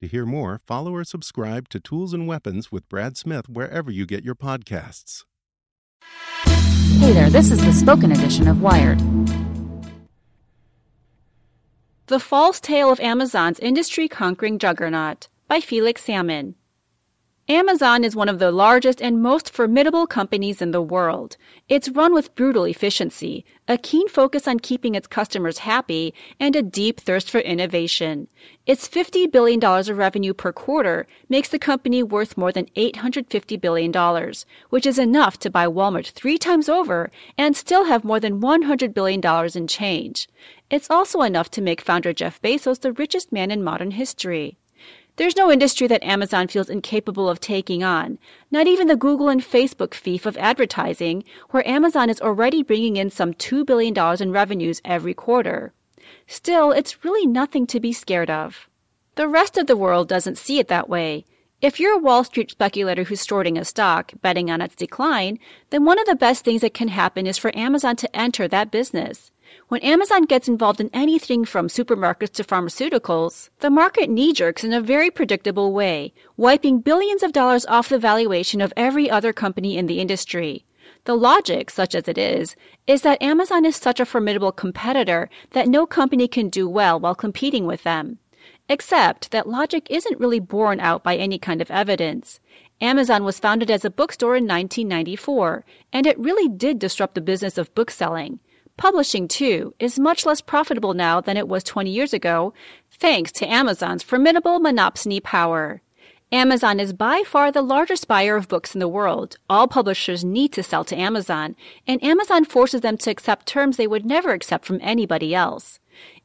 To hear more, follow or subscribe to Tools and Weapons with Brad Smith wherever you get your podcasts. Hey there, this is the spoken edition of Wired. The False Tale of Amazon's Industry Conquering Juggernaut by Felix Salmon. Amazon is one of the largest and most formidable companies in the world. It's run with brutal efficiency, a keen focus on keeping its customers happy, and a deep thirst for innovation. Its $50 billion of revenue per quarter makes the company worth more than $850 billion, which is enough to buy Walmart three times over and still have more than $100 billion in change. It's also enough to make founder Jeff Bezos the richest man in modern history. There's no industry that Amazon feels incapable of taking on, not even the Google and Facebook fief of advertising, where Amazon is already bringing in some $2 billion in revenues every quarter. Still, it's really nothing to be scared of. The rest of the world doesn't see it that way. If you're a Wall Street speculator who's shorting a stock, betting on its decline, then one of the best things that can happen is for Amazon to enter that business. When Amazon gets involved in anything from supermarkets to pharmaceuticals, the market knee jerks in a very predictable way, wiping billions of dollars off the valuation of every other company in the industry. The logic, such as it is, is that Amazon is such a formidable competitor that no company can do well while competing with them. Except that logic isn't really borne out by any kind of evidence. Amazon was founded as a bookstore in 1994, and it really did disrupt the business of bookselling. Publishing, too, is much less profitable now than it was 20 years ago, thanks to Amazon's formidable monopsony power. Amazon is by far the largest buyer of books in the world. All publishers need to sell to Amazon, and Amazon forces them to accept terms they would never accept from anybody else.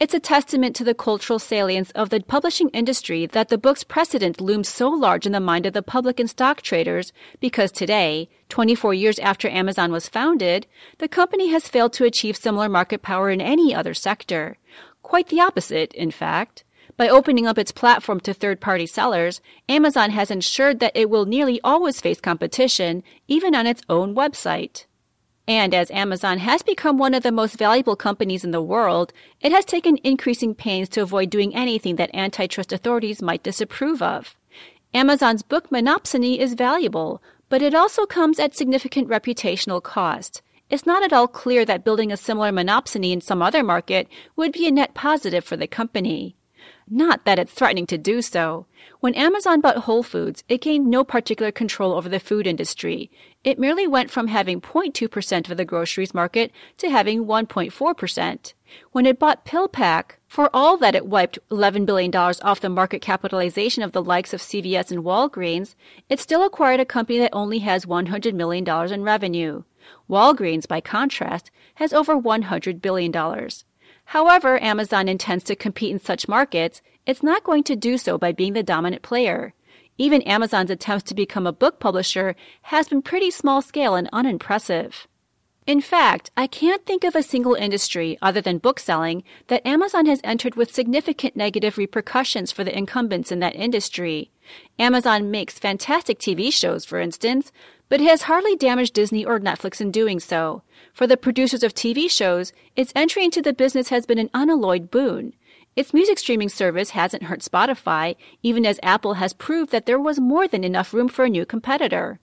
It's a testament to the cultural salience of the publishing industry that the book's precedent looms so large in the mind of the public and stock traders because today, 24 years after Amazon was founded, the company has failed to achieve similar market power in any other sector. Quite the opposite, in fact. By opening up its platform to third party sellers, Amazon has ensured that it will nearly always face competition, even on its own website. And as Amazon has become one of the most valuable companies in the world, it has taken increasing pains to avoid doing anything that antitrust authorities might disapprove of. Amazon's book monopsony is valuable, but it also comes at significant reputational cost. It's not at all clear that building a similar monopsony in some other market would be a net positive for the company. Not that it's threatening to do so. When Amazon bought Whole Foods, it gained no particular control over the food industry. It merely went from having 0.2% of the groceries market to having 1.4%. When it bought PillPack, for all that it wiped $11 billion off the market capitalization of the likes of CVS and Walgreens, it still acquired a company that only has $100 million in revenue. Walgreens, by contrast, has over $100 billion. However, Amazon intends to compete in such markets, it's not going to do so by being the dominant player. Even Amazon's attempts to become a book publisher has been pretty small scale and unimpressive. In fact, I can't think of a single industry other than bookselling that Amazon has entered with significant negative repercussions for the incumbents in that industry. Amazon makes fantastic TV shows, for instance, but it has hardly damaged Disney or Netflix in doing so. For the producers of TV shows, its entry into the business has been an unalloyed boon. Its music streaming service hasn't hurt Spotify, even as Apple has proved that there was more than enough room for a new competitor.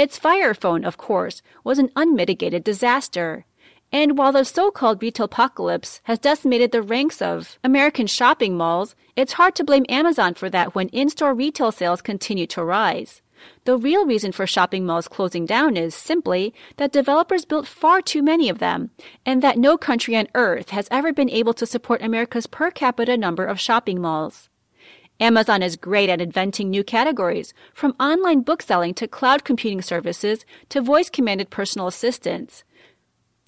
Its Fire Phone, of course, was an unmitigated disaster. And while the so-called retail apocalypse has decimated the ranks of American shopping malls, it's hard to blame Amazon for that when in-store retail sales continue to rise. The real reason for shopping malls closing down is simply that developers built far too many of them, and that no country on earth has ever been able to support America's per capita number of shopping malls. Amazon is great at inventing new categories, from online bookselling to cloud computing services to voice commanded personal assistants.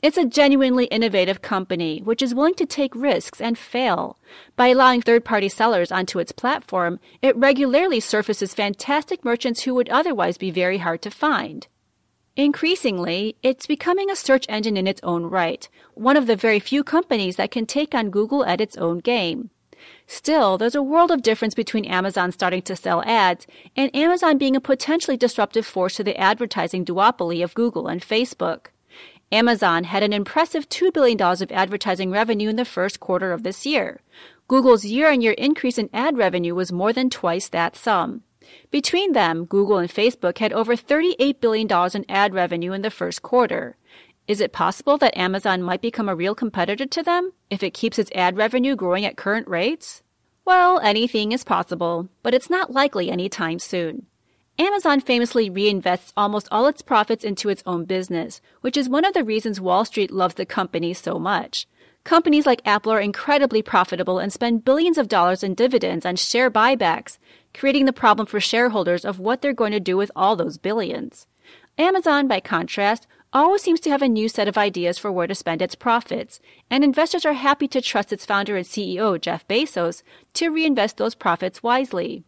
It's a genuinely innovative company which is willing to take risks and fail. By allowing third party sellers onto its platform, it regularly surfaces fantastic merchants who would otherwise be very hard to find. Increasingly, it's becoming a search engine in its own right, one of the very few companies that can take on Google at its own game. Still, there's a world of difference between Amazon starting to sell ads and Amazon being a potentially disruptive force to the advertising duopoly of Google and Facebook. Amazon had an impressive $2 billion of advertising revenue in the first quarter of this year. Google's year on year increase in ad revenue was more than twice that sum. Between them, Google and Facebook had over $38 billion in ad revenue in the first quarter. Is it possible that Amazon might become a real competitor to them if it keeps its ad revenue growing at current rates? Well, anything is possible, but it's not likely anytime soon. Amazon famously reinvests almost all its profits into its own business, which is one of the reasons Wall Street loves the company so much. Companies like Apple are incredibly profitable and spend billions of dollars in dividends on share buybacks, creating the problem for shareholders of what they're going to do with all those billions. Amazon, by contrast, always seems to have a new set of ideas for where to spend its profits, and investors are happy to trust its founder and CEO, Jeff Bezos, to reinvest those profits wisely.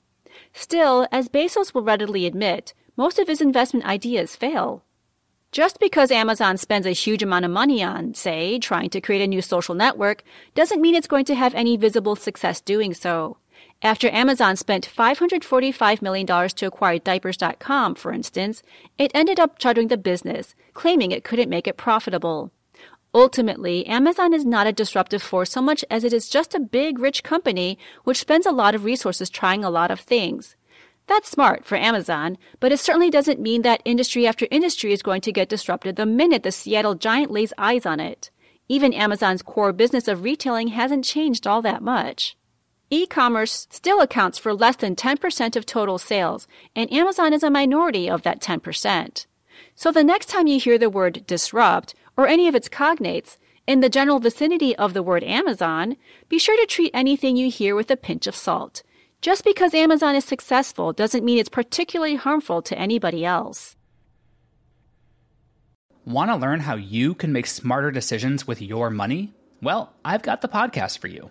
Still, as Bezos will readily admit, most of his investment ideas fail. Just because Amazon spends a huge amount of money on, say, trying to create a new social network, doesn't mean it's going to have any visible success doing so. After Amazon spent $545 million to acquire Diapers.com, for instance, it ended up shuttering the business, claiming it couldn't make it profitable. Ultimately, Amazon is not a disruptive force so much as it is just a big, rich company which spends a lot of resources trying a lot of things. That's smart for Amazon, but it certainly doesn't mean that industry after industry is going to get disrupted the minute the Seattle giant lays eyes on it. Even Amazon's core business of retailing hasn't changed all that much. E commerce still accounts for less than 10% of total sales, and Amazon is a minority of that 10%. So the next time you hear the word disrupt, or any of its cognates in the general vicinity of the word Amazon, be sure to treat anything you hear with a pinch of salt. Just because Amazon is successful doesn't mean it's particularly harmful to anybody else. Want to learn how you can make smarter decisions with your money? Well, I've got the podcast for you.